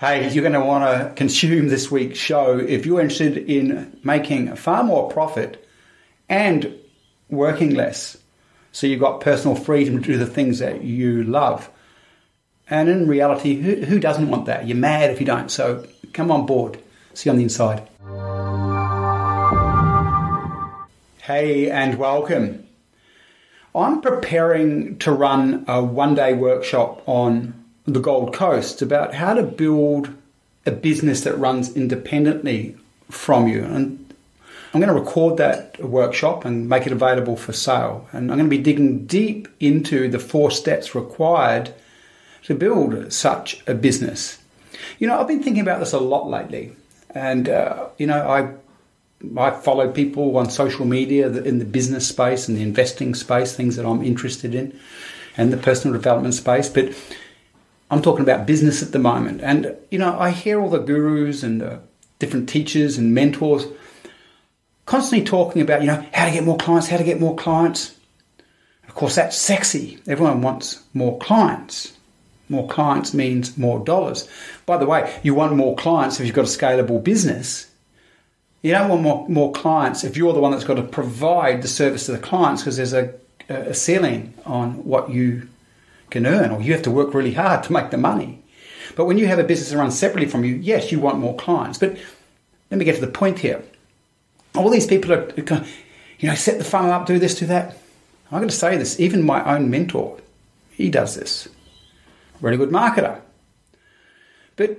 Hey, you're going to want to consume this week's show if you're interested in making far more profit and working less. So you've got personal freedom to do the things that you love. And in reality, who, who doesn't want that? You're mad if you don't. So come on board. See you on the inside. Hey, and welcome. I'm preparing to run a one day workshop on the Gold Coast about how to build a business that runs independently from you. And I'm going to record that workshop and make it available for sale. And I'm going to be digging deep into the four steps required to build such a business. You know, I've been thinking about this a lot lately. And, uh, you know, I I follow people on social media in the business space and the investing space, things that I'm interested in, and the personal development space. But I'm talking about business at the moment. And, you know, I hear all the gurus and the different teachers and mentors constantly talking about, you know, how to get more clients, how to get more clients. Of course, that's sexy. Everyone wants more clients. More clients means more dollars. By the way, you want more clients if you've got a scalable business. You don't want more, more clients if you're the one that's got to provide the service to the clients because there's a, a ceiling on what you can earn, or you have to work really hard to make the money. But when you have a business runs separately from you, yes, you want more clients. But let me get to the point here. All these people are, you know, set the funnel up, do this, do that. I'm going to say this. Even my own mentor, he does this. Really good marketer. But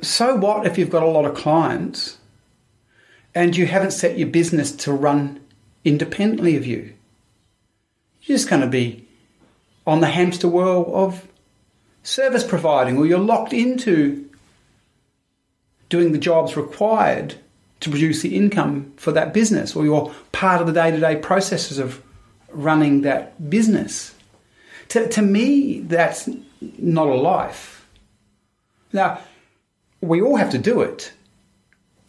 so what if you've got a lot of clients and you haven't set your business to run independently of you? You're just going to be on the hamster wheel of service providing, or you're locked into doing the jobs required to produce the income for that business, or you're part of the day to day processes of running that business. To, to me, that's not a life. Now, we all have to do it,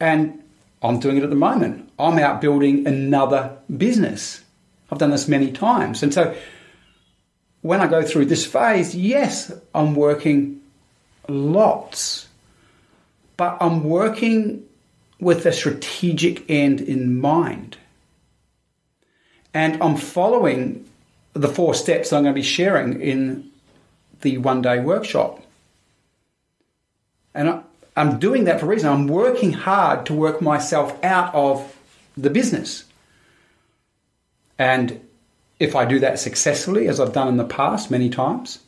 and I'm doing it at the moment. I'm out building another business. I've done this many times. And so when I go through this phase, yes, I'm working lots, but I'm working with a strategic end in mind. And I'm following the four steps I'm going to be sharing in the one day workshop. And I'm doing that for a reason. I'm working hard to work myself out of the business. And if I do that successfully, as I've done in the past many times,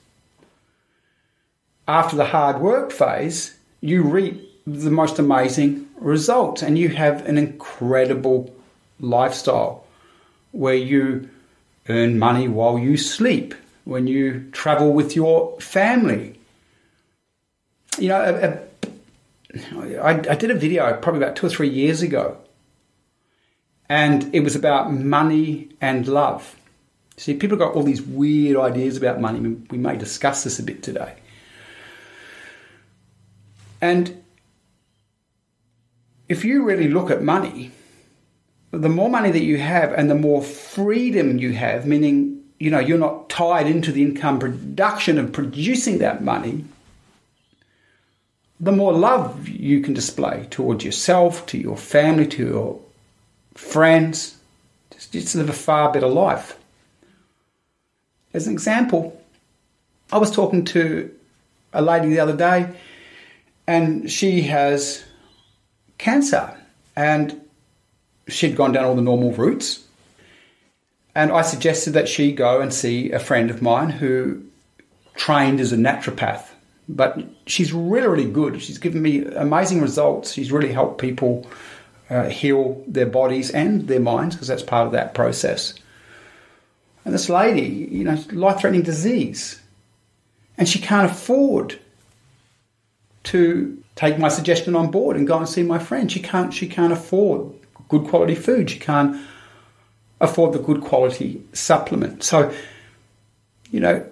after the hard work phase, you reap the most amazing results and you have an incredible lifestyle where you earn money while you sleep, when you travel with your family. You know, a, a, I, I did a video probably about two or three years ago, and it was about money and love. See, people got all these weird ideas about money. We may discuss this a bit today. And if you really look at money, the more money that you have and the more freedom you have, meaning you know you're not tied into the income production of producing that money, the more love you can display towards yourself, to your family, to your friends. Just, just live a far better life. As an example, I was talking to a lady the other day and she has cancer and she'd gone down all the normal routes. And I suggested that she go and see a friend of mine who trained as a naturopath. But she's really, really good. She's given me amazing results. She's really helped people uh, heal their bodies and their minds because that's part of that process. And this lady, you know, life threatening disease. And she can't afford to take my suggestion on board and go and see my friend. She can't she can't afford good quality food. She can't afford the good quality supplement. So, you know,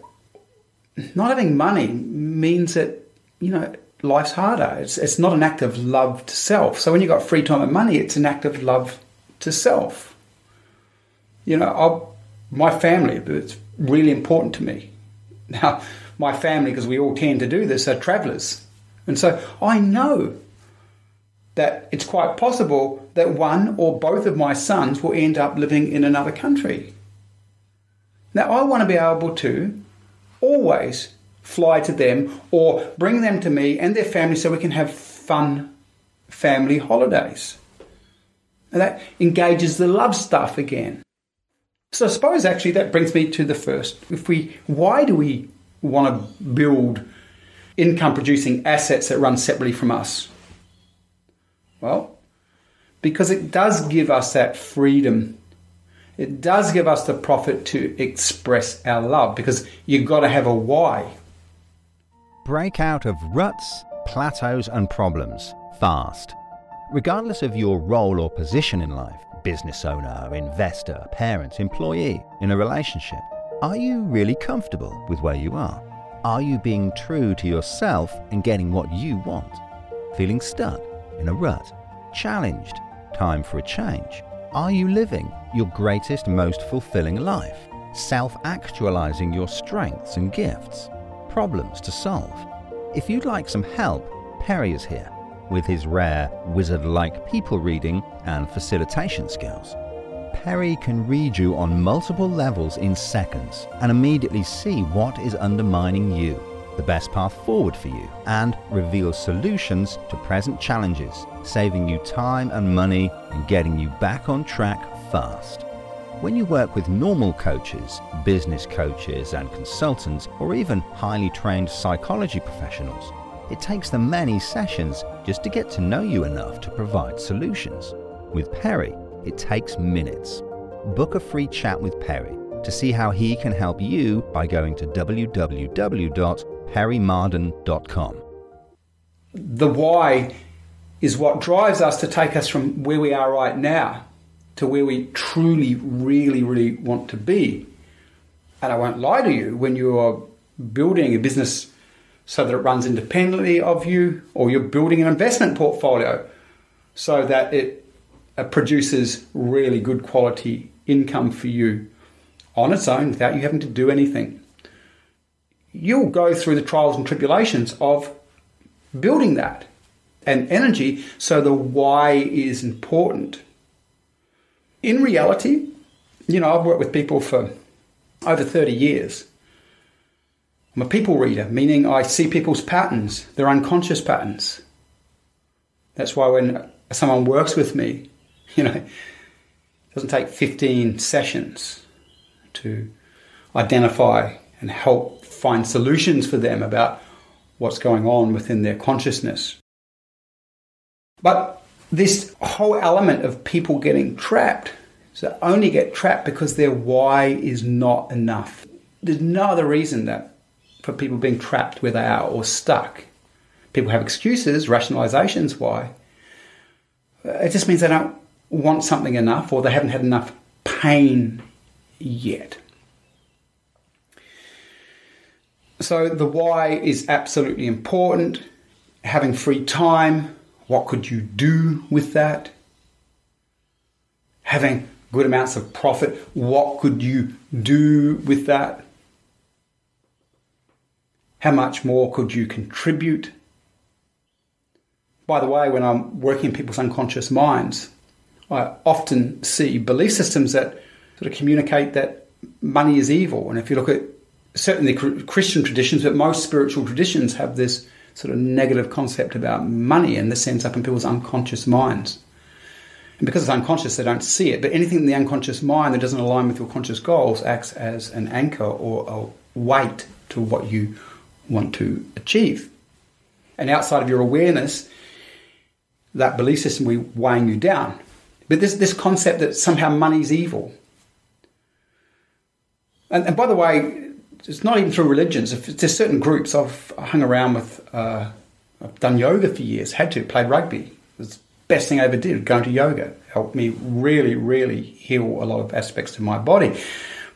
not having money means that, you know, life's harder. It's, it's not an act of love to self. So when you've got free time and money, it's an act of love to self. You know, I'll, my family, it's really important to me. Now, my family, because we all tend to do this, are travelers. And so I know that it's quite possible that one or both of my sons will end up living in another country. Now, I want to be able to always fly to them or bring them to me and their family so we can have fun family holidays. And that engages the love stuff again. So I suppose actually that brings me to the first. If we why do we want to build income producing assets that run separately from us? Well, because it does give us that freedom. It does give us the profit to express our love because you've got to have a why. Break out of ruts, plateaus, and problems fast. Regardless of your role or position in life business owner, investor, parent, employee in a relationship are you really comfortable with where you are? Are you being true to yourself and getting what you want? Feeling stuck in a rut? Challenged? Time for a change? Are you living your greatest, most fulfilling life? Self actualizing your strengths and gifts? Problems to solve? If you'd like some help, Perry is here with his rare wizard like people reading and facilitation skills. Perry can read you on multiple levels in seconds and immediately see what is undermining you, the best path forward for you, and reveal solutions to present challenges, saving you time and money and getting you back on track fast. When you work with normal coaches, business coaches, and consultants, or even highly trained psychology professionals, it takes them many sessions just to get to know you enough to provide solutions. With Perry, it takes minutes. Book a free chat with Perry to see how he can help you by going to www.perrymarden.com. The why is what drives us to take us from where we are right now to where we truly, really, really want to be. And I won't lie to you, when you are building a business so that it runs independently of you, or you're building an investment portfolio so that it uh, produces really good quality income for you on its own without you having to do anything. You'll go through the trials and tribulations of building that and energy, so the why is important. In reality, you know, I've worked with people for over 30 years. I'm a people reader, meaning I see people's patterns, their unconscious patterns. That's why when someone works with me, you know, it doesn't take 15 sessions to identify and help find solutions for them about what's going on within their consciousness. But this whole element of people getting trapped, so only get trapped because their why is not enough. There's no other reason that for people being trapped where they are or stuck. People have excuses, rationalizations why. It just means they don't want something enough or they haven't had enough pain yet. So the why is absolutely important. Having free time, what could you do with that? Having good amounts of profit, what could you do with that? How much more could you contribute? By the way, when I'm working in people's unconscious minds, I often see belief systems that sort of communicate that money is evil. And if you look at certainly Christian traditions, but most spiritual traditions have this sort of negative concept about money and this ends up in people's unconscious minds. And because it's unconscious, they don't see it. But anything in the unconscious mind that doesn't align with your conscious goals acts as an anchor or a weight to what you want to achieve. And outside of your awareness, that belief system will be weighing you down. But this, this concept that somehow money's evil. And, and by the way, it's not even through religions. If there's certain groups I've hung around with, uh, I've done yoga for years, had to, played rugby. It was the best thing I ever did, going to yoga. Helped me really, really heal a lot of aspects of my body.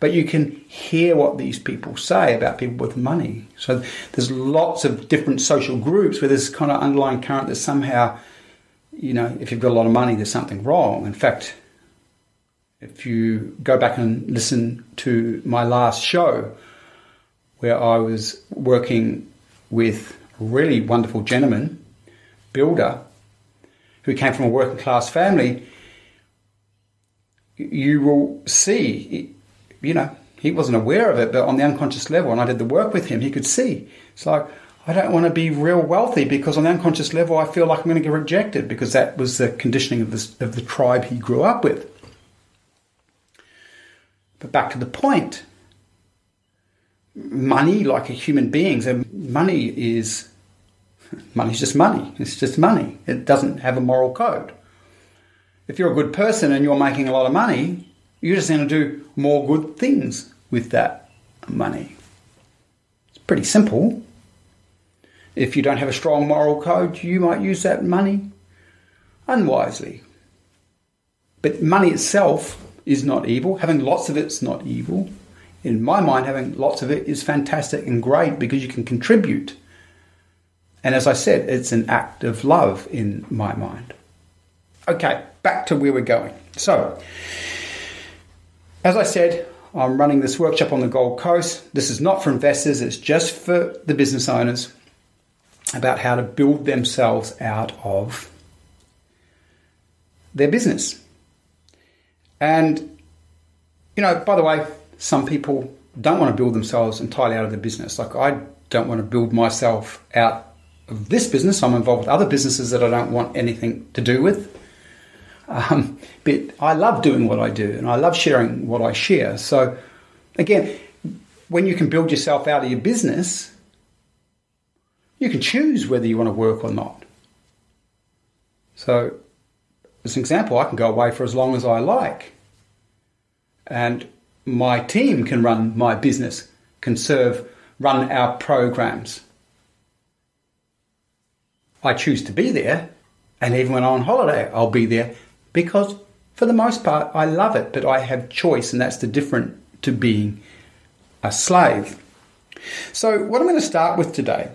But you can hear what these people say about people with money. So there's lots of different social groups where there's kind of underlying current that somehow you know, if you've got a lot of money, there's something wrong. In fact, if you go back and listen to my last show, where I was working with a really wonderful gentleman, builder, who came from a working class family, you will see, you know, he wasn't aware of it, but on the unconscious level, and I did the work with him, he could see. It's like, I don't want to be real wealthy because on the unconscious level, I feel like I'm going to get rejected because that was the conditioning of, this, of the tribe he grew up with. But back to the point money, like a human beings, money is money's just money. It's just money. It doesn't have a moral code. If you're a good person and you're making a lot of money, you're just going to do more good things with that money. It's pretty simple. If you don't have a strong moral code, you might use that money unwisely. But money itself is not evil. Having lots of it's not evil. In my mind, having lots of it is fantastic and great because you can contribute. And as I said, it's an act of love in my mind. Okay, back to where we're going. So, as I said, I'm running this workshop on the Gold Coast. This is not for investors, it's just for the business owners about how to build themselves out of their business. And, you know, by the way, some people don't want to build themselves entirely out of their business. Like, I don't want to build myself out of this business. I'm involved with other businesses that I don't want anything to do with. Um, but I love doing what I do and I love sharing what I share. So, again, when you can build yourself out of your business, you can choose whether you want to work or not. So, as an example, I can go away for as long as I like. And my team can run my business, can serve, run our programs. I choose to be there, and even when I'm on holiday, I'll be there because, for the most part, I love it, but I have choice, and that's the different to being a slave. So, what I'm going to start with today,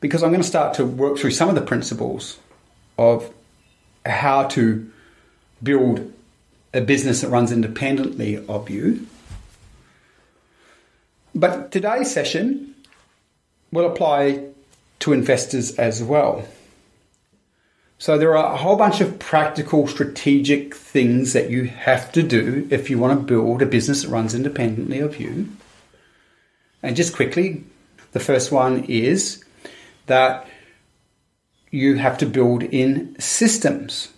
because I'm going to start to work through some of the principles of how to build a business that runs independently of you. But today's session will apply to investors as well. So there are a whole bunch of practical, strategic things that you have to do if you want to build a business that runs independently of you. And just quickly, the first one is that you have to build in systems.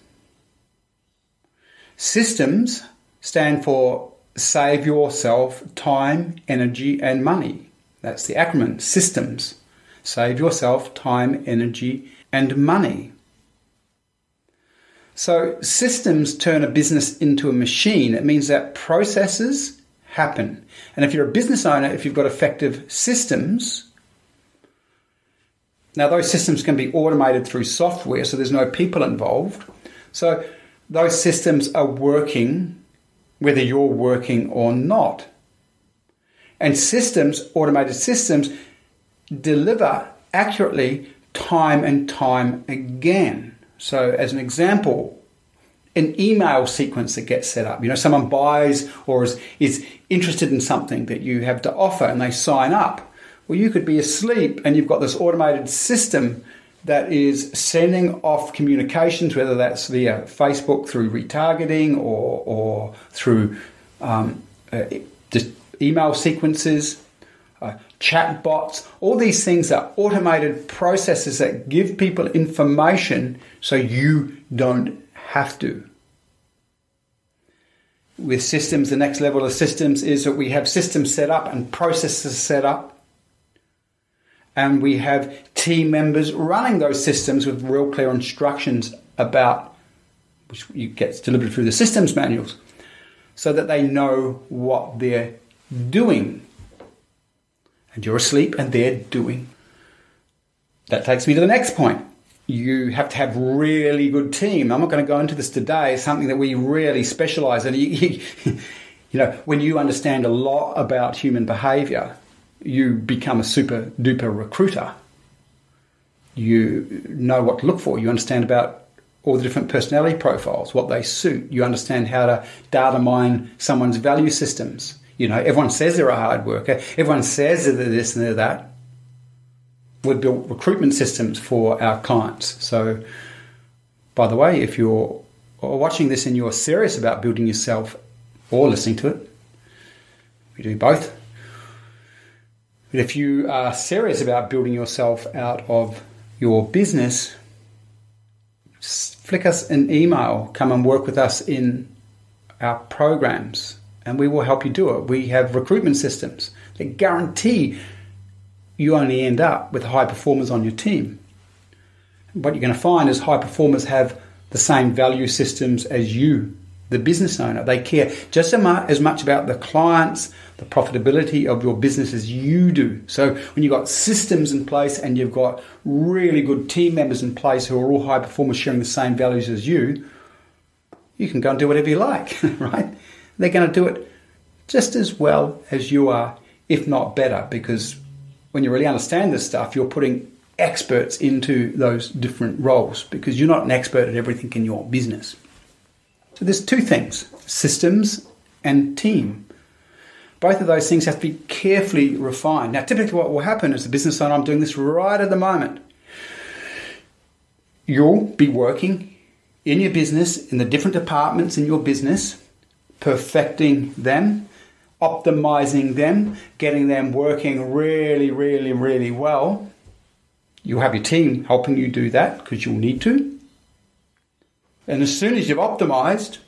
Systems stand for save yourself time, energy, and money. That's the acronym systems. Save yourself time, energy, and money. So, systems turn a business into a machine. It means that processes happen. And if you're a business owner, if you've got effective systems, now, those systems can be automated through software, so there's no people involved. So, those systems are working whether you're working or not. And systems, automated systems, deliver accurately time and time again. So, as an example, an email sequence that gets set up. You know, someone buys or is, is interested in something that you have to offer and they sign up. Well, you could be asleep and you've got this automated system that is sending off communications, whether that's via Facebook through retargeting or, or through um, uh, just email sequences, uh, chat bots. All these things are automated processes that give people information so you don't have to. With systems, the next level of systems is that we have systems set up and processes set up and we have team members running those systems with real clear instructions about which gets delivered through the systems manuals so that they know what they're doing and you're asleep and they're doing that takes me to the next point you have to have really good team i'm not going to go into this today something that we really specialize in you, you know when you understand a lot about human behavior you become a super duper recruiter. You know what to look for. You understand about all the different personality profiles, what they suit. You understand how to data mine someone's value systems. You know, everyone says they're a hard worker. Everyone says they're this and they're that. we've built recruitment systems for our clients. So, by the way, if you're watching this and you're serious about building yourself or listening to it, we do both. But if you are serious about building yourself out of your business, flick us an email, come and work with us in our programs, and we will help you do it. We have recruitment systems that guarantee you only end up with high performers on your team. What you're going to find is high performers have the same value systems as you, the business owner. They care just as much about the clients, the profitability of your business as you do. So when you've got systems in place and you've got really good team members in place who are all high performers sharing the same values as you, you can go and do whatever you like, right? They're going to do it just as well as you are, if not better, because when you really understand this stuff, you're putting experts into those different roles because you're not an expert at everything in your business. So there's two things systems and team. Both of those things have to be carefully refined. Now, typically, what will happen is the business owner, I'm doing this right at the moment. You'll be working in your business, in the different departments in your business, perfecting them, optimizing them, getting them working really, really, really well. You'll have your team helping you do that because you'll need to. And as soon as you've optimized,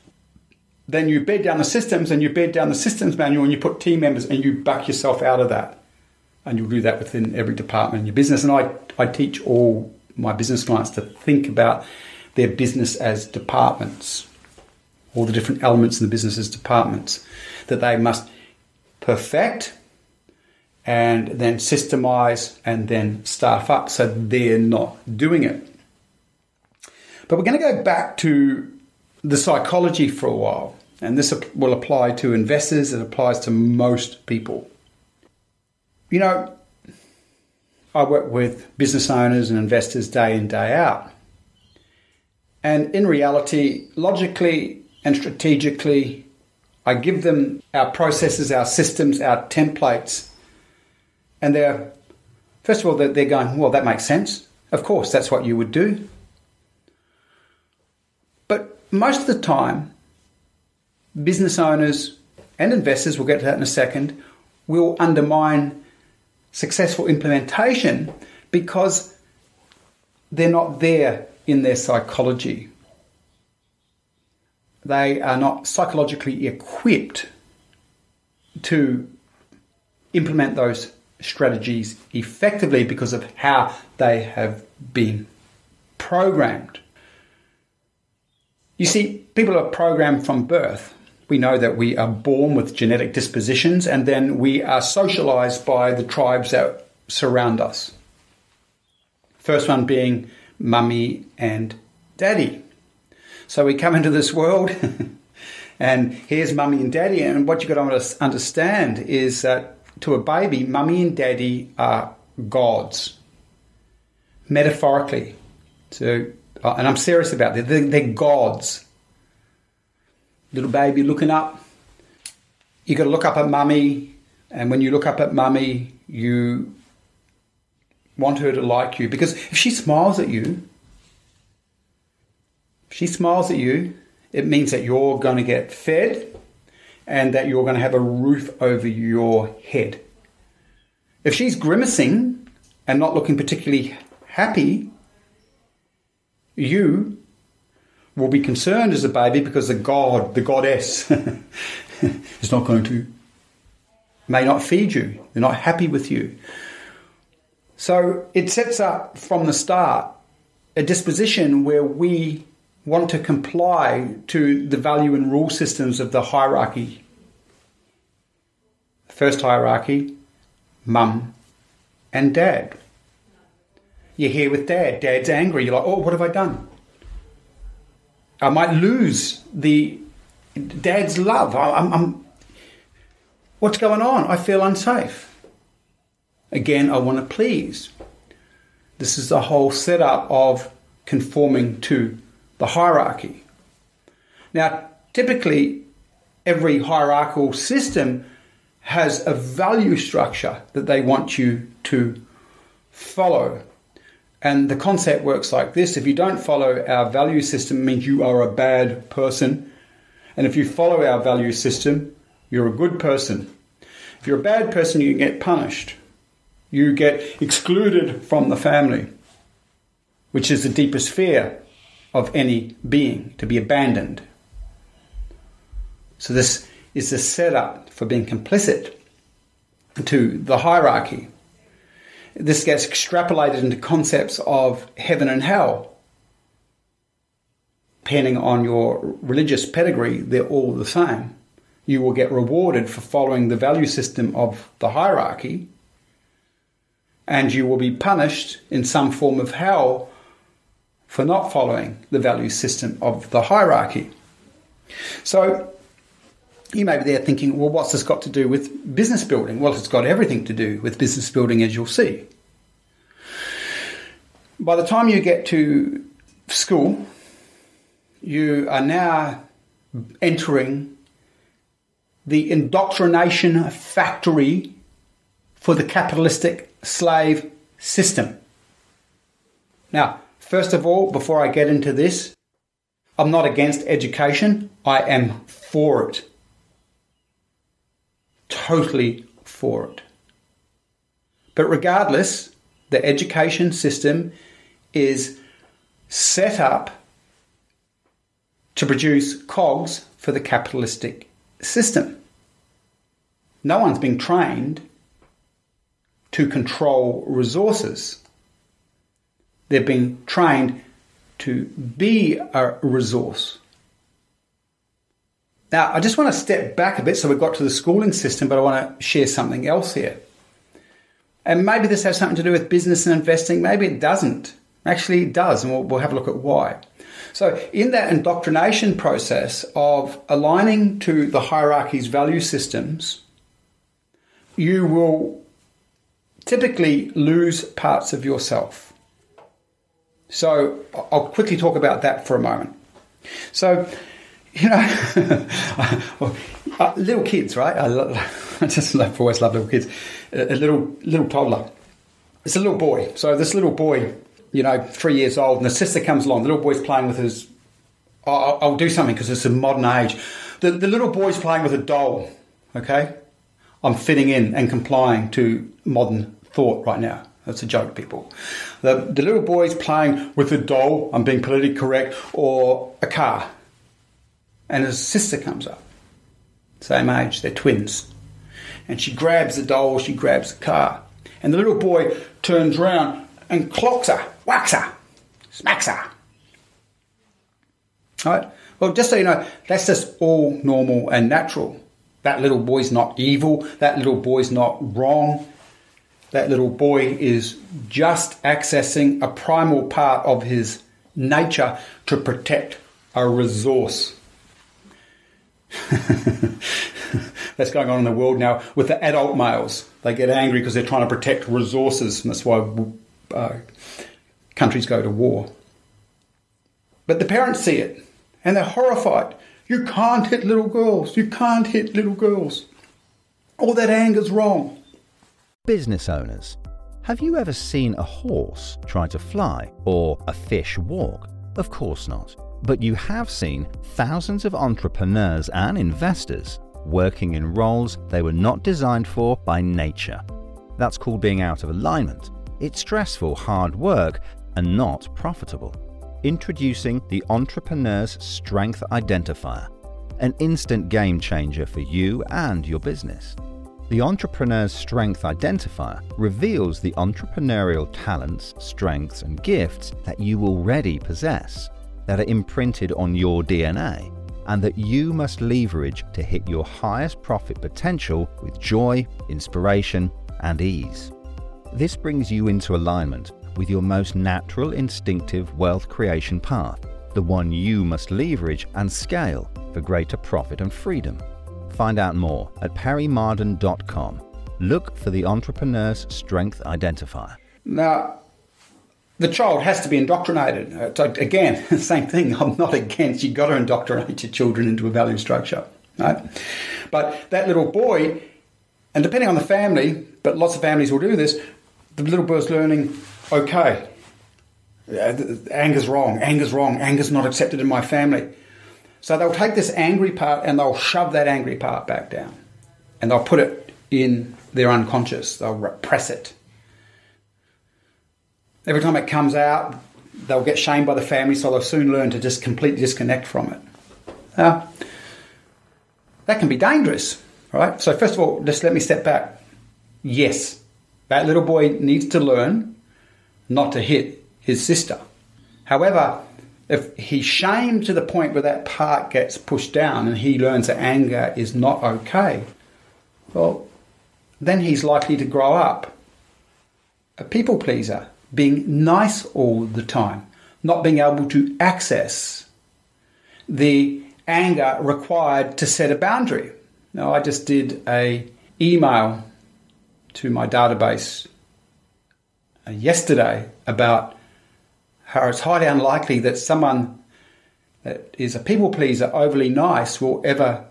then you bed down the systems and you bed down the systems manual and you put team members and you back yourself out of that. And you'll do that within every department in your business. And I, I teach all my business clients to think about their business as departments, all the different elements in the business as departments that they must perfect and then systemize and then staff up so they're not doing it. But we're going to go back to the psychology for a while, and this will apply to investors, it applies to most people. You know, I work with business owners and investors day in, day out. And in reality, logically and strategically, I give them our processes, our systems, our templates, and they're, first of all, they're, going, well, that makes sense. Of course, that's what you would do. But most of the time, business owners and investors, we'll get to that in a second, will undermine successful implementation because they're not there in their psychology they are not psychologically equipped to implement those strategies effectively because of how they have been programmed. You see, people are programmed from birth. We know that we are born with genetic dispositions and then we are socialized by the tribes that surround us. First one being mummy and daddy. So we come into this world, and here's mummy and daddy. And what you've got to understand is that to a baby, mummy and daddy are gods, metaphorically. So, uh, and I'm serious about that. They're, they're gods. Little baby looking up. You got to look up at mummy, and when you look up at mummy, you want her to like you because if she smiles at you, she smiles at you, it means that you're going to get fed and that you're going to have a roof over your head. If she's grimacing and not looking particularly happy, you will be concerned as a baby because the god, the goddess, is not going to, may not feed you. They're not happy with you. So it sets up from the start a disposition where we want to comply to the value and rule systems of the hierarchy. First hierarchy, mum and dad. You're here with dad. Dad's angry. You're like, oh, what have I done? I might lose the dad's love. I'm, I'm, what's going on? I feel unsafe. Again, I want to please. This is the whole setup of conforming to the hierarchy. Now, typically, every hierarchical system has a value structure that they want you to follow. And the concept works like this if you don't follow our value system, it means you are a bad person. And if you follow our value system, you're a good person. If you're a bad person, you get punished. You get excluded from the family, which is the deepest fear of any being, to be abandoned. So, this is the setup for being complicit to the hierarchy. This gets extrapolated into concepts of heaven and hell. Depending on your religious pedigree, they're all the same. You will get rewarded for following the value system of the hierarchy, and you will be punished in some form of hell for not following the value system of the hierarchy. So, you may be there thinking, well, what's this got to do with business building? Well, it's got everything to do with business building, as you'll see. By the time you get to school, you are now entering the indoctrination factory for the capitalistic slave system. Now, first of all, before I get into this, I'm not against education, I am for it totally for it. But regardless, the education system is set up to produce cogs for the capitalistic system. No one's being trained to control resources. They're being trained to be a resource. Now, I just want to step back a bit so we've got to the schooling system, but I want to share something else here. And maybe this has something to do with business and investing, maybe it doesn't. Actually, it does, and we'll, we'll have a look at why. So, in that indoctrination process of aligning to the hierarchy's value systems, you will typically lose parts of yourself. So, I'll quickly talk about that for a moment. So, you know, uh, little kids, right? I, I just love, always love little kids. A, a, little little toddler. It's a little boy. So this little boy, you know, three years old, and the sister comes along. The little boy's playing with his. I'll, I'll do something because it's a modern age. The, the little boy's playing with a doll. Okay, I'm fitting in and complying to modern thought right now. That's a joke, people. The, the little boy's playing with a doll, I'm being politically correct, or a car and his sister comes up. Same age, they're twins. And she grabs the doll, she grabs the car. And the little boy turns around and clocks her, whacks her, smacks her. Right? Well, just so you know, that's just all normal and natural. That little boy's not evil. That little boy's not wrong. That little boy is just accessing a primal part of his nature to protect a resource. That's going on in the world now with the adult males. They get angry because they're trying to protect resources, and that's why uh, countries go to war. But the parents see it and they're horrified. You can't hit little girls. You can't hit little girls. All that anger's wrong. Business owners, have you ever seen a horse try to fly or a fish walk? Of course not. But you have seen thousands of entrepreneurs and investors working in roles they were not designed for by nature. That's called being out of alignment. It's stressful, hard work, and not profitable. Introducing the Entrepreneur's Strength Identifier, an instant game changer for you and your business. The Entrepreneur's Strength Identifier reveals the entrepreneurial talents, strengths, and gifts that you already possess that are imprinted on your DNA and that you must leverage to hit your highest profit potential with joy, inspiration, and ease. This brings you into alignment with your most natural instinctive wealth creation path, the one you must leverage and scale for greater profit and freedom. Find out more at perrymarden.com. Look for the Entrepreneur's Strength Identifier. Now, the child has to be indoctrinated. Uh, again, same thing. I'm not against. You've got to indoctrinate your children into a value structure, right? But that little boy, and depending on the family, but lots of families will do this, the little boy's learning, okay, anger's wrong, anger's wrong, anger's not accepted in my family. So they'll take this angry part and they'll shove that angry part back down. And they'll put it in their unconscious, they'll repress it. Every time it comes out, they'll get shamed by the family, so they'll soon learn to just completely disconnect from it. Now, that can be dangerous, right? So, first of all, just let me step back. Yes, that little boy needs to learn not to hit his sister. However, if he's shamed to the point where that part gets pushed down and he learns that anger is not okay, well, then he's likely to grow up a people pleaser, being nice all the time, not being able to access the anger required to set a boundary. Now, I just did a email to my database uh, yesterday about how it's highly unlikely that someone that is a people pleaser, overly nice, will ever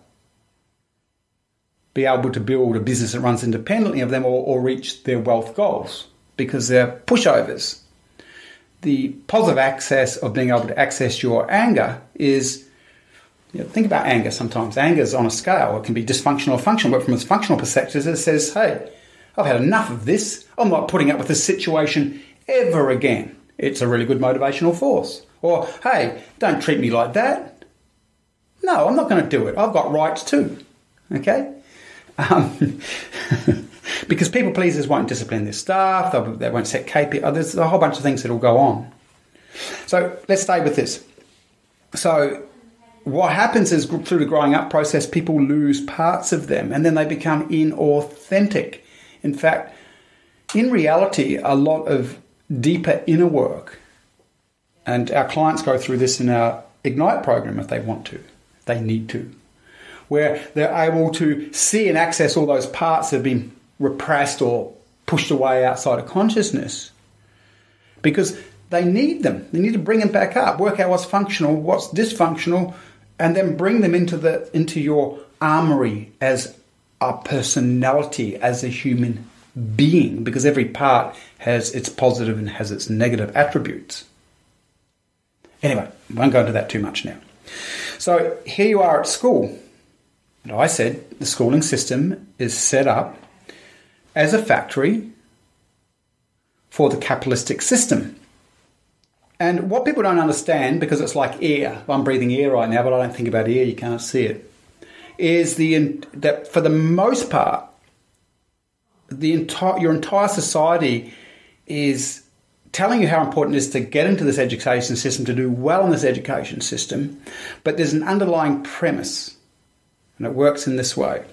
be able to build a business that runs independently of them or, or reach their wealth goals because they're pushovers. The positive access of being able to access your anger is you know, think about anger sometimes. Anger is on a scale. It can be dysfunctional or functional, but from a functional perspective, it says, hey, I've had enough of this. I'm not putting up with this situation ever again. It's a really good motivational force. Or, hey, don't treat me like that. No, I'm not going to do it. I've got rights too. Okay? Um, because people pleasers won't discipline their staff, they won't set KPI. There's a whole bunch of things that will go on. So let's stay with this. So what happens is through the growing up process, people lose parts of them and then they become inauthentic. In fact, in reality, a lot of deeper inner work, and our clients go through this in our Ignite program if they want to, they need to, where they're able to see and access all those parts that have been repressed or pushed away outside of consciousness because they need them. They need to bring them back up, work out what's functional, what's dysfunctional, and then bring them into the into your armory as a personality, as a human being, because every part has its positive and has its negative attributes. Anyway, I won't go into that too much now. So here you are at school. And I said the schooling system is set up as a factory for the capitalistic system. And what people don't understand, because it's like air, I'm breathing air right now, but I don't think about air, you can't see it, is the that for the most part, the entire your entire society is telling you how important it is to get into this education system, to do well in this education system, but there's an underlying premise, and it works in this way.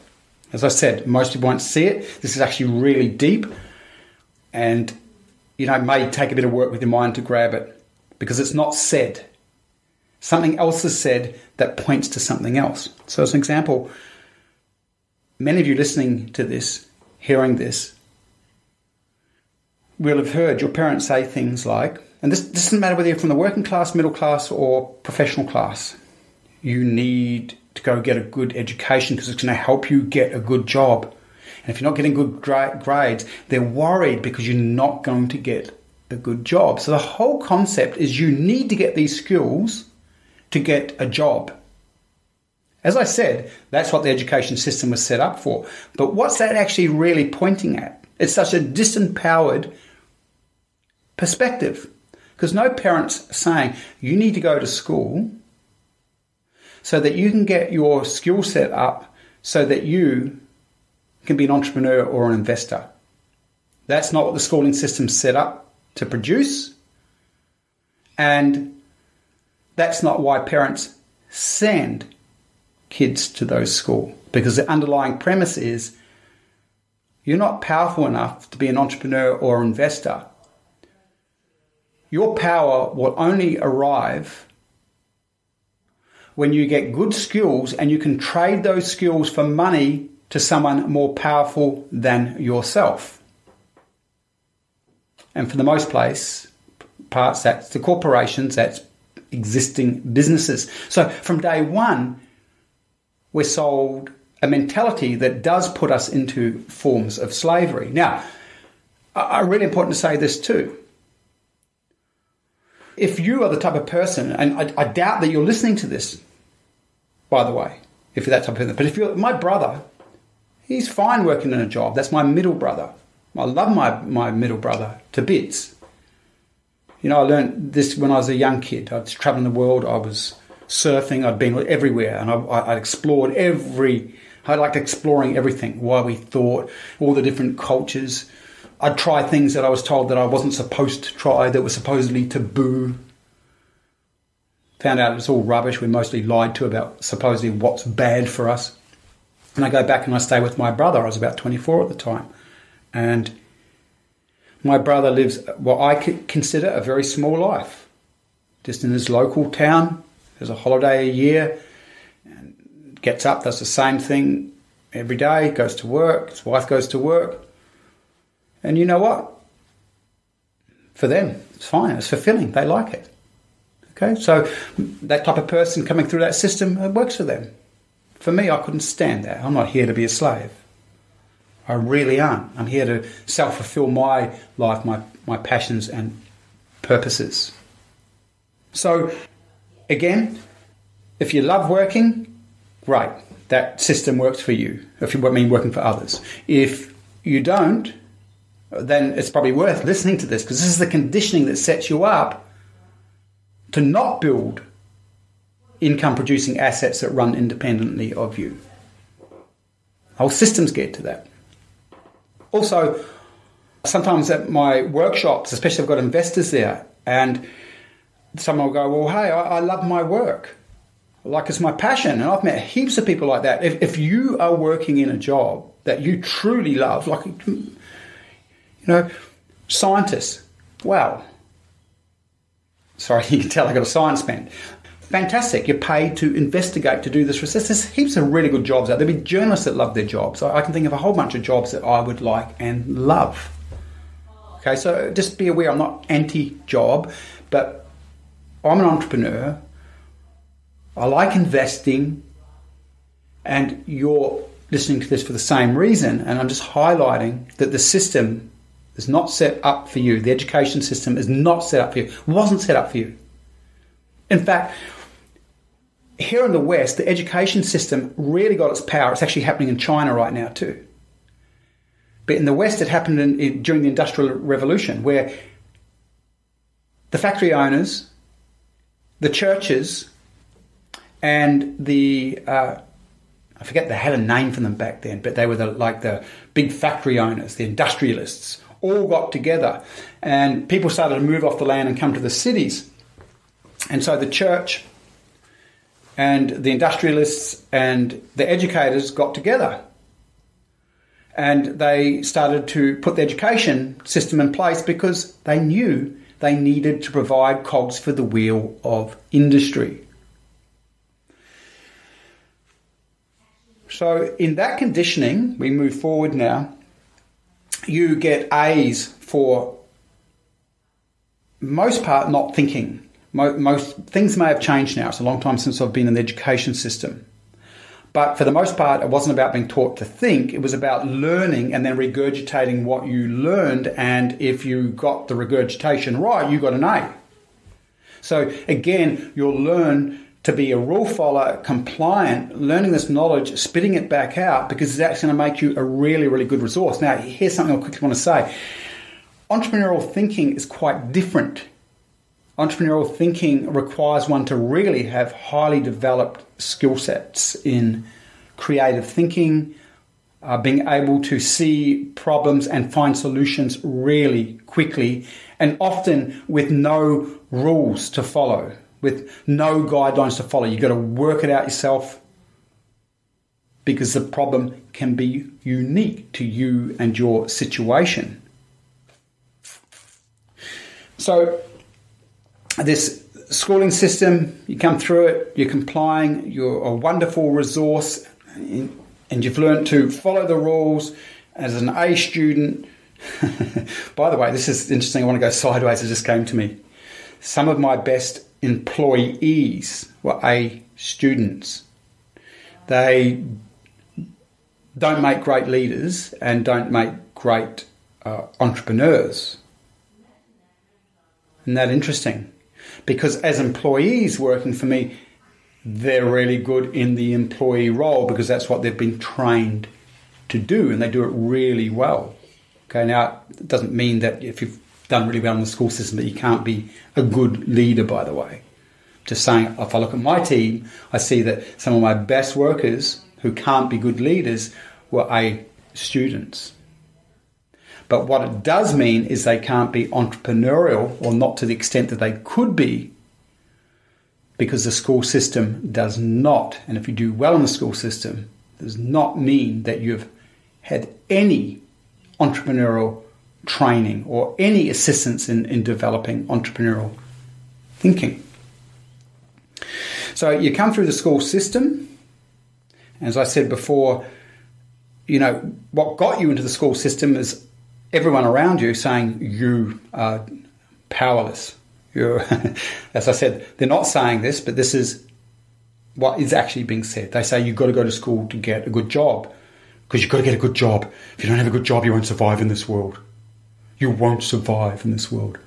As I said, most people won't see it. This is actually really deep, and you know, it may take a bit of work with your mind to grab it because it's not said. Something else is said that points to something else. So, as an example, many of you listening to this hearing this will have heard your parents say things like, and this, this doesn't matter whether you're from the working class, middle class, or professional class, you need to go get a good education because it's going to help you get a good job. And if you're not getting good gra- grades, they're worried because you're not going to get a good job. So the whole concept is you need to get these skills to get a job. As I said, that's what the education system was set up for. But what's that actually really pointing at? It's such a disempowered perspective. Because no parent's saying, you need to go to school so that you can get your skill set up so that you can be an entrepreneur or an investor. That's not what the schooling system's set up to produce. And that's not why parents send kids to those schools because the underlying premise is you're not powerful enough to be an entrepreneur or investor. Your power will only arrive when you get good skills and you can trade those skills for money to someone more powerful than yourself. And for the most place, parts that's the corporations, that's existing businesses. So from day one, we're sold a mentality that does put us into forms of slavery. Now, I really important to say this too. If you are the type of person, and I, I doubt that you're listening to this, by the way, if you're that type of person, but if you're my brother, he's fine working in a job. That's my middle brother. I love my, my middle brother to bits. You know, I learned this when I was a young kid. I was traveling the world. I was surfing. I'd been everywhere, and I, I explored every. I liked exploring everything. Why we thought, all the different cultures. I'd try things that I was told that I wasn't supposed to try, that were supposedly taboo. Found out it's all rubbish. We're mostly lied to about supposedly what's bad for us. And I go back and I stay with my brother. I was about 24 at the time. And my brother lives what I consider a very small life, just in his local town. There's a holiday a year, and gets up, does the same thing every day, goes to work, his wife goes to work. And you know what? For them, it's fine, it's fulfilling, they like it. Okay, so that type of person coming through that system, it works for them. For me, I couldn't stand that. I'm not here to be a slave. I really aren't. I'm here to self fulfill my life, my, my passions and purposes. So, again, if you love working, great. That system works for you. If you mean working for others. If you don't, then it's probably worth listening to this because this is the conditioning that sets you up to not build income producing assets that run independently of you. Whole systems get to that. Also, sometimes at my workshops, especially I've got investors there, and someone will go, Well, hey, I, I love my work. Like it's my passion. And I've met heaps of people like that. If, if you are working in a job that you truly love, like, you know, scientists, wow. Sorry, you can tell I got a science bent fantastic. You're paid to investigate, to do this research. There's heaps of really good jobs out there. There'll be journalists that love their jobs. I can think of a whole bunch of jobs that I would like and love. Okay, so just be aware I'm not anti job, but I'm an entrepreneur. I like investing, and you're listening to this for the same reason. And I'm just highlighting that the system is not set up for you. The education system is not set up for you. It wasn't set up for you. In fact, here in the West, the education system really got its power. It's actually happening in China right now too. But in the West, it happened in, in, during the Industrial Revolution, where the factory owners, the churches, and the uh, I forget they had a name for them back then, but they were the, like the big factory owners, the industrialists, all got together, and people started to move off the land and come to the cities. And so the church and the industrialists and the educators got together and they started to put the education system in place because they knew they needed to provide cogs for the wheel of industry. So, in that conditioning, we move forward now. You get A's for most part not thinking most things may have changed now. It's a long time since I've been in the education system. But for the most part, it wasn't about being taught to think. It was about learning and then regurgitating what you learned. And if you got the regurgitation right, you got an A. So again, you'll learn to be a rule follower, compliant, learning this knowledge, spitting it back out because that's going to make you a really, really good resource. Now, here's something I quickly want to say. Entrepreneurial thinking is quite different entrepreneurial thinking requires one to really have highly developed skill sets in creative thinking, uh, being able to see problems and find solutions really quickly, and often with no rules to follow, with no guidelines to follow. You've got to work it out yourself because the problem can be unique to you and your situation. So, this schooling system, you come through it, you're complying, you're a wonderful resource, and you've learned to follow the rules as an A student. By the way, this is interesting. I want to go sideways. It just came to me. Some of my best employees were A students. They don't make great leaders and don't make great uh, entrepreneurs. Isn't that interesting? Because as employees working for me, they're really good in the employee role because that's what they've been trained to do and they do it really well. Okay, now it doesn't mean that if you've done really well in the school system that you can't be a good leader, by the way. Just saying, if I look at my team, I see that some of my best workers who can't be good leaders were A, students. But what it does mean is they can't be entrepreneurial or not to the extent that they could be because the school system does not, and if you do well in the school system, does not mean that you've had any entrepreneurial training or any assistance in, in developing entrepreneurial thinking. So you come through the school system. As I said before, you know, what got you into the school system is everyone around you saying you are powerless. You're, as I said, they're not saying this, but this is what is actually being said. They say you've got to go to school to get a good job because you've got to get a good job. If you don't have a good job, you won't survive in this world. You won't survive in this world.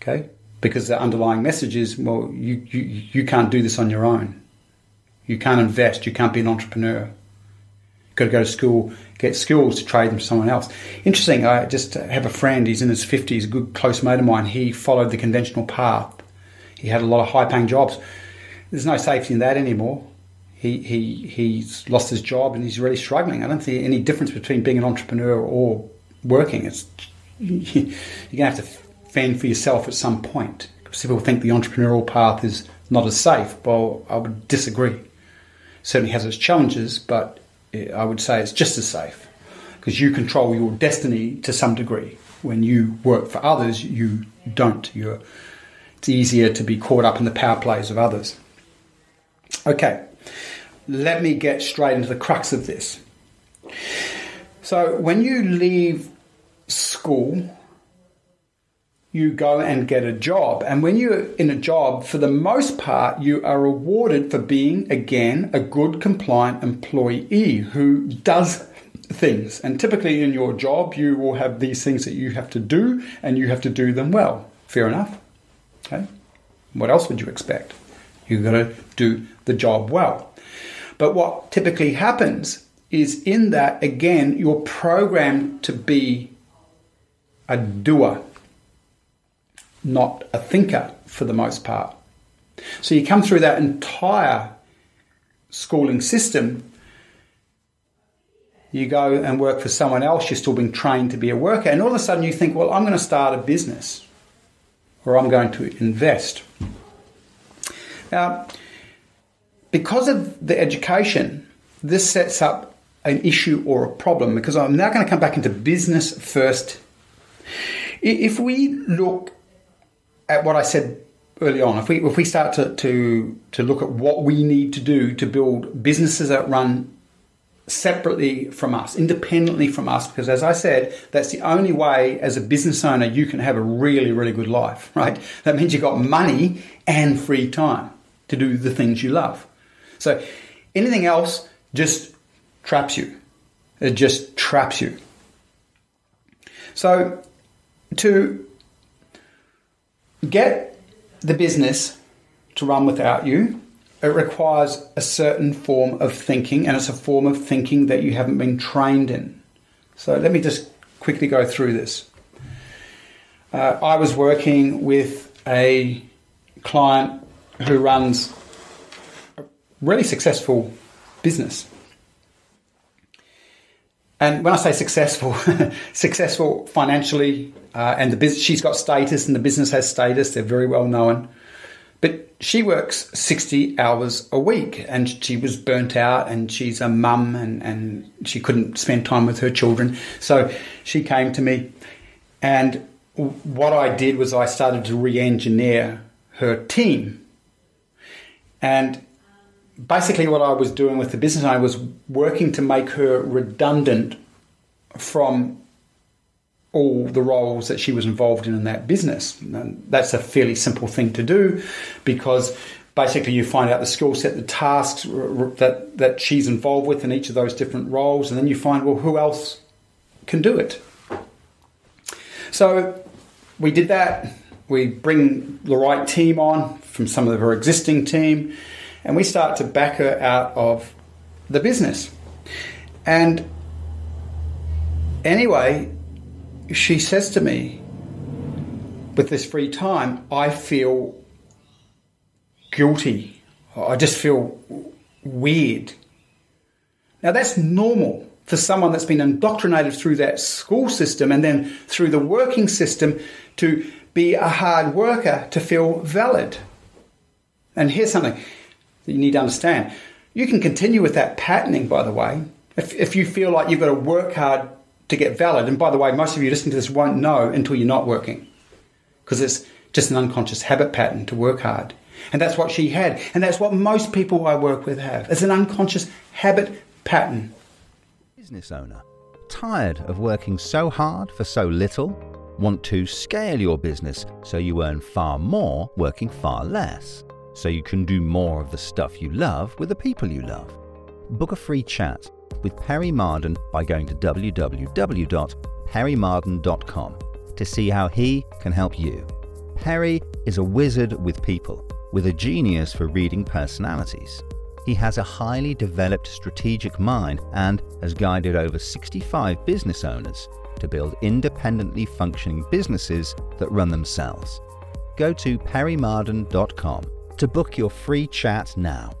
Okay? Because the underlying message is well, you, you, you can't do this on your own. You can't invest. You can't be an entrepreneur. Got to go to school, get skills to trade them to someone else. Interesting, I just have a friend, he's in his 50s, a good close mate of mine. He followed the conventional path. He had a lot of high paying jobs. There's no safety in that anymore. He, he, he's lost his job and he's really struggling. I don't see any difference between being an entrepreneur or working. It's you're gonna have to fend for yourself at some point. People think the entrepreneurial path is not as safe. Well, I would disagree. It certainly has its challenges, but I would say it's just as safe because you control your destiny to some degree. When you work for others, you don't. You're, it's easier to be caught up in the power plays of others. Okay, let me get straight into the crux of this. So, when you leave school, you go and get a job. And when you're in a job, for the most part, you are rewarded for being, again, a good compliant employee who does things. And typically in your job, you will have these things that you have to do and you have to do them well. Fair enough. Okay. What else would you expect? You've got to do the job well. But what typically happens is in that, again, you're programmed to be a doer, not a thinker for the most part. So you come through that entire schooling system. You go and work for someone else, you're still being trained to be a worker, and all of a sudden you think, well, I'm going to start a business or I'm going to invest. Now, because of the education, this sets up an issue or a problem because I'm now going to come back into business first if we look at what I said early on, if we if we start to, to to look at what we need to do to build businesses that run separately from us, independently from us, because as I said, that's the only way as a business owner you can have a really, really good life, right? That means you've got money and free time to do the things you love. So anything else just traps you. It just traps you. So to get the business to run without you, it requires a certain form of thinking, and it's a form of thinking that you haven't been trained in. So let me just quickly go through this. Uh, I was working with a client who runs a really successful business. And when I say successful, successful financially, uh, and the business, she's got status, and the business has status. They're very well known. But she works 60 hours a week and she was burnt out and she's a mum and, and she couldn't spend time with her children. So she came to me and what I did was I started to re engineer her team. And basically what I was doing with the business, I was working to make her redundant from all the roles that she was involved in in that business. And that's a fairly simple thing to do because basically you find out the skill set, the tasks that, that she's involved with in each of those different roles, and then you find, well, who else can do it? So we did that. We bring the right team on from some of her existing team, and we start to back her out of the business. And anyway, she says to me, with this free time, I feel guilty. I just feel weird. Now, that's normal for someone that's been indoctrinated through that school system and then through the working system to be a hard worker to feel valid. And here's something that you need to understand you can continue with that patterning, by the way, if, if you feel like you've got to work hard to get valid. And by the way, most of you listening to this won't know until you're not working because it's just an unconscious habit pattern to work hard. And that's what she had. And that's what most people I work with have. It's an unconscious habit pattern. Business owner, tired of working so hard for so little? Want to scale your business so you earn far more working far less? So you can do more of the stuff you love with the people you love? Book a free chat with Perry Marden by going to www.perrymarden.com to see how he can help you. Perry is a wizard with people, with a genius for reading personalities. He has a highly developed strategic mind and has guided over 65 business owners to build independently functioning businesses that run themselves. Go to perrymarden.com to book your free chat now.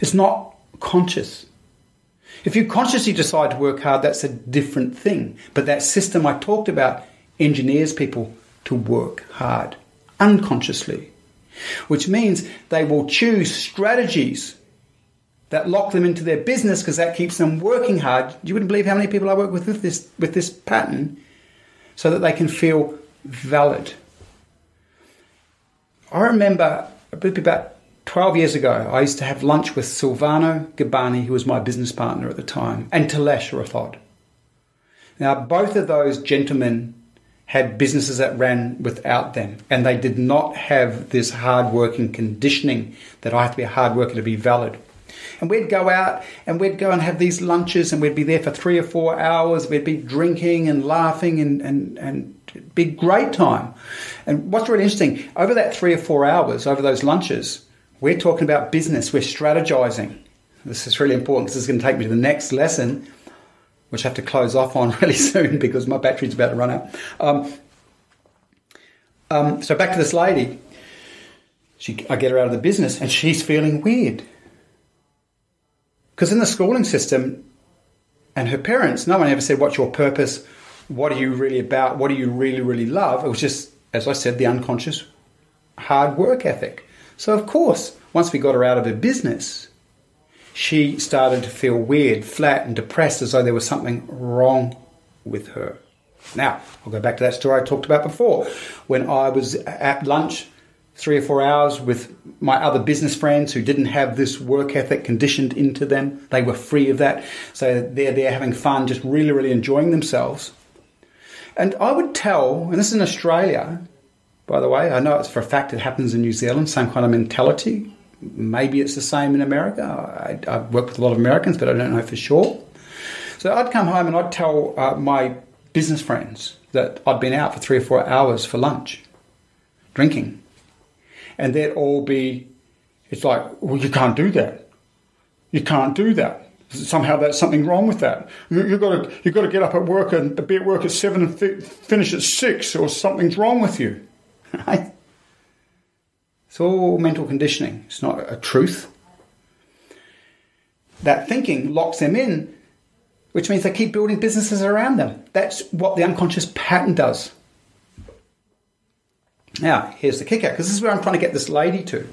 It's not conscious. If you consciously decide to work hard, that's a different thing. But that system I talked about engineers people to work hard unconsciously, which means they will choose strategies that lock them into their business because that keeps them working hard. You wouldn't believe how many people I work with with this, with this pattern so that they can feel valid. I remember about 12 years ago, I used to have lunch with Silvano Gabbani, who was my business partner at the time, and Talesh Rathod. Now, both of those gentlemen had businesses that ran without them, and they did not have this hard working conditioning that I have to be a hard worker to be valid. And we'd go out and we'd go and have these lunches, and we'd be there for three or four hours. We'd be drinking and laughing, and, and, and it'd be great time. And what's really interesting, over that three or four hours, over those lunches, we're talking about business, we're strategizing. This is really important. This is going to take me to the next lesson which I have to close off on really soon because my battery's about to run out. Um, um, so back to this lady. She, I get her out of the business, and she's feeling weird because in the schooling system, and her parents, no one ever said, "What's your purpose? What are you really about? What do you really, really love?" It was just, as I said, the unconscious hard work ethic. So of course, once we got her out of her business, she started to feel weird, flat, and depressed as though there was something wrong with her. Now, I'll go back to that story I talked about before. When I was at lunch three or four hours with my other business friends who didn't have this work ethic conditioned into them, they were free of that. So they're there having fun, just really, really enjoying themselves. And I would tell, and this is in Australia, by the way, I know it's for a fact it happens in New Zealand, same kind of mentality. Maybe it's the same in America. I, have worked with a lot of Americans, but I don't know for sure. So I'd come home and I'd tell uh, my business friends that I'd been out for three or four hours for lunch, drinking. And they'd all be, it's like, well, you can't do that. You can't do that. Somehow there's something wrong with that. You, have got to you've got to get up at work and be at work at seven and fi- finish at six, or something's wrong with you. Right? It's all mental conditioning, it's not a truth. That thinking locks them in, which means they keep building businesses around them. That's what the unconscious pattern does. Now, here's the kicker, because this is where I'm trying to get this lady to.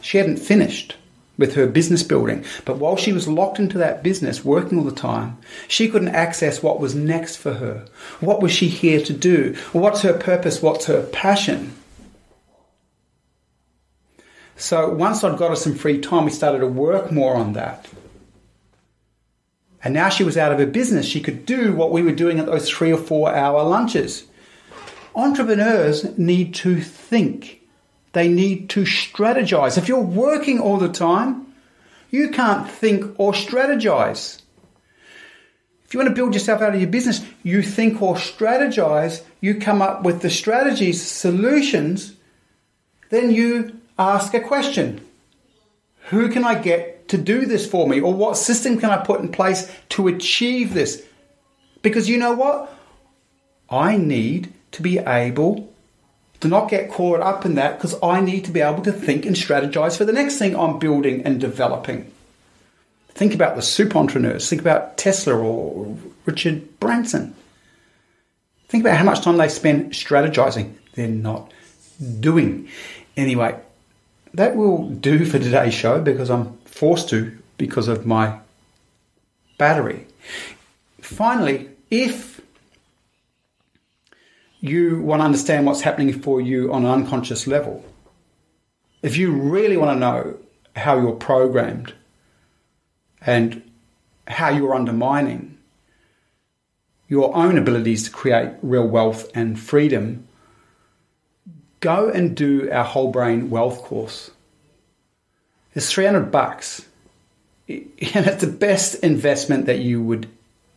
She hadn't finished with her business building, but while she was locked into that business, working all the time, she couldn't access what was next for her. What was she here to do? What's her purpose? What's her passion? So once I'd got her some free time, we started to work more on that. And now she was out of her business. She could do what we were doing at those three or four hour lunches. Entrepreneurs need to think, they need to strategize. If you're working all the time, you can't think or strategize If you want to build yourself out of your business, you think or strategize, you come up with the strategies, solutions, then you ask a question. Who can I get to do this for me? Or what system can I put in place to achieve this? Because you know what? I need to be able to not get caught up in that because I need to be able to think and strategize for the next thing I'm building and developing. Think about the super entrepreneurs. Think about Tesla or Richard Branson. Think about how much time they spend strategizing. They're not doing. Anyway, that will do for today's show because I'm forced to because of my battery. Finally, if you want to understand what's happening for you on an unconscious level, if you really want to know how you're programmed and how you're undermining your own abilities to create real wealth and freedom, go and do our whole brain wealth course. It's 300 bucks. And it's the best investment that you would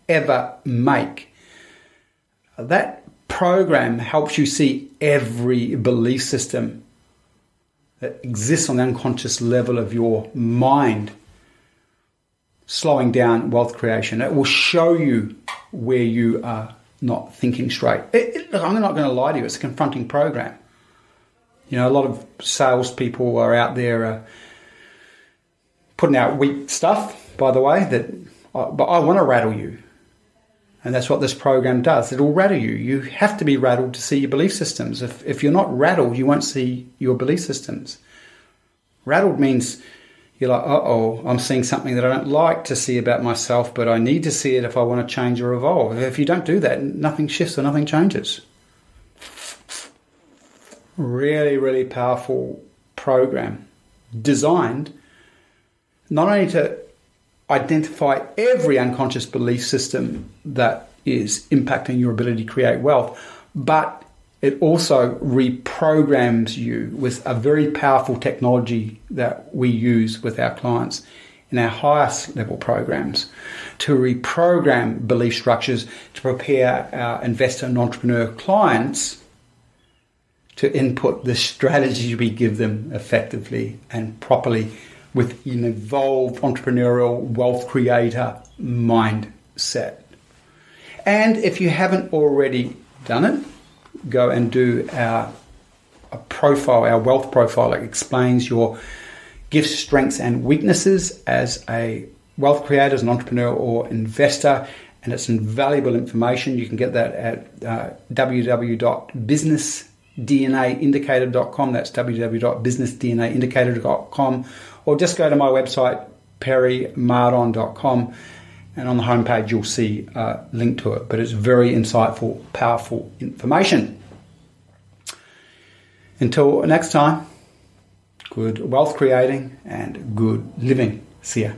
ever make. That program helps you see every belief system that exists on the unconscious level of your mind slowing down wealth creation. It will show you where you are not thinking straight. It, it, look, I'm not going to lie to you, it's a confronting program. You know, a lot of salespeople are out there uh, putting out weak stuff, by the way, that, uh, but I want to rattle you. And that's what this program does. It'll rattle you. You have to be rattled to see your belief systems. If, if you're not rattled, you won't see your belief systems. Rattled means you're like, uh oh, I'm seeing something that I don't like to see about myself, but I need to see it if I want to change or evolve. If you don't do that, nothing shifts or nothing changes. Really, really powerful program designed not only to identify every unconscious belief system that is impacting your ability to create wealth, but it also reprograms you with a very powerful technology that we use with our clients in our highest level programs to reprogram belief structures to prepare our investor and entrepreneur clients to input the strategy we give them effectively and properly with an evolved entrepreneurial wealth creator mindset. And if you haven't already done it, go and do our profile, our wealth profile. It explains your gifts, strengths, and weaknesses as a wealth creator, as an entrepreneur or investor. And it's invaluable information. You can get that at uh, www.businessdnaindicator.com. That's www.businessdnaindicator.com. Or just go to my website, perrymarden.com and on the homepage you'll see a link to it. But it's very insightful, powerful information. Until next time, good wealth creating and good living. See ya.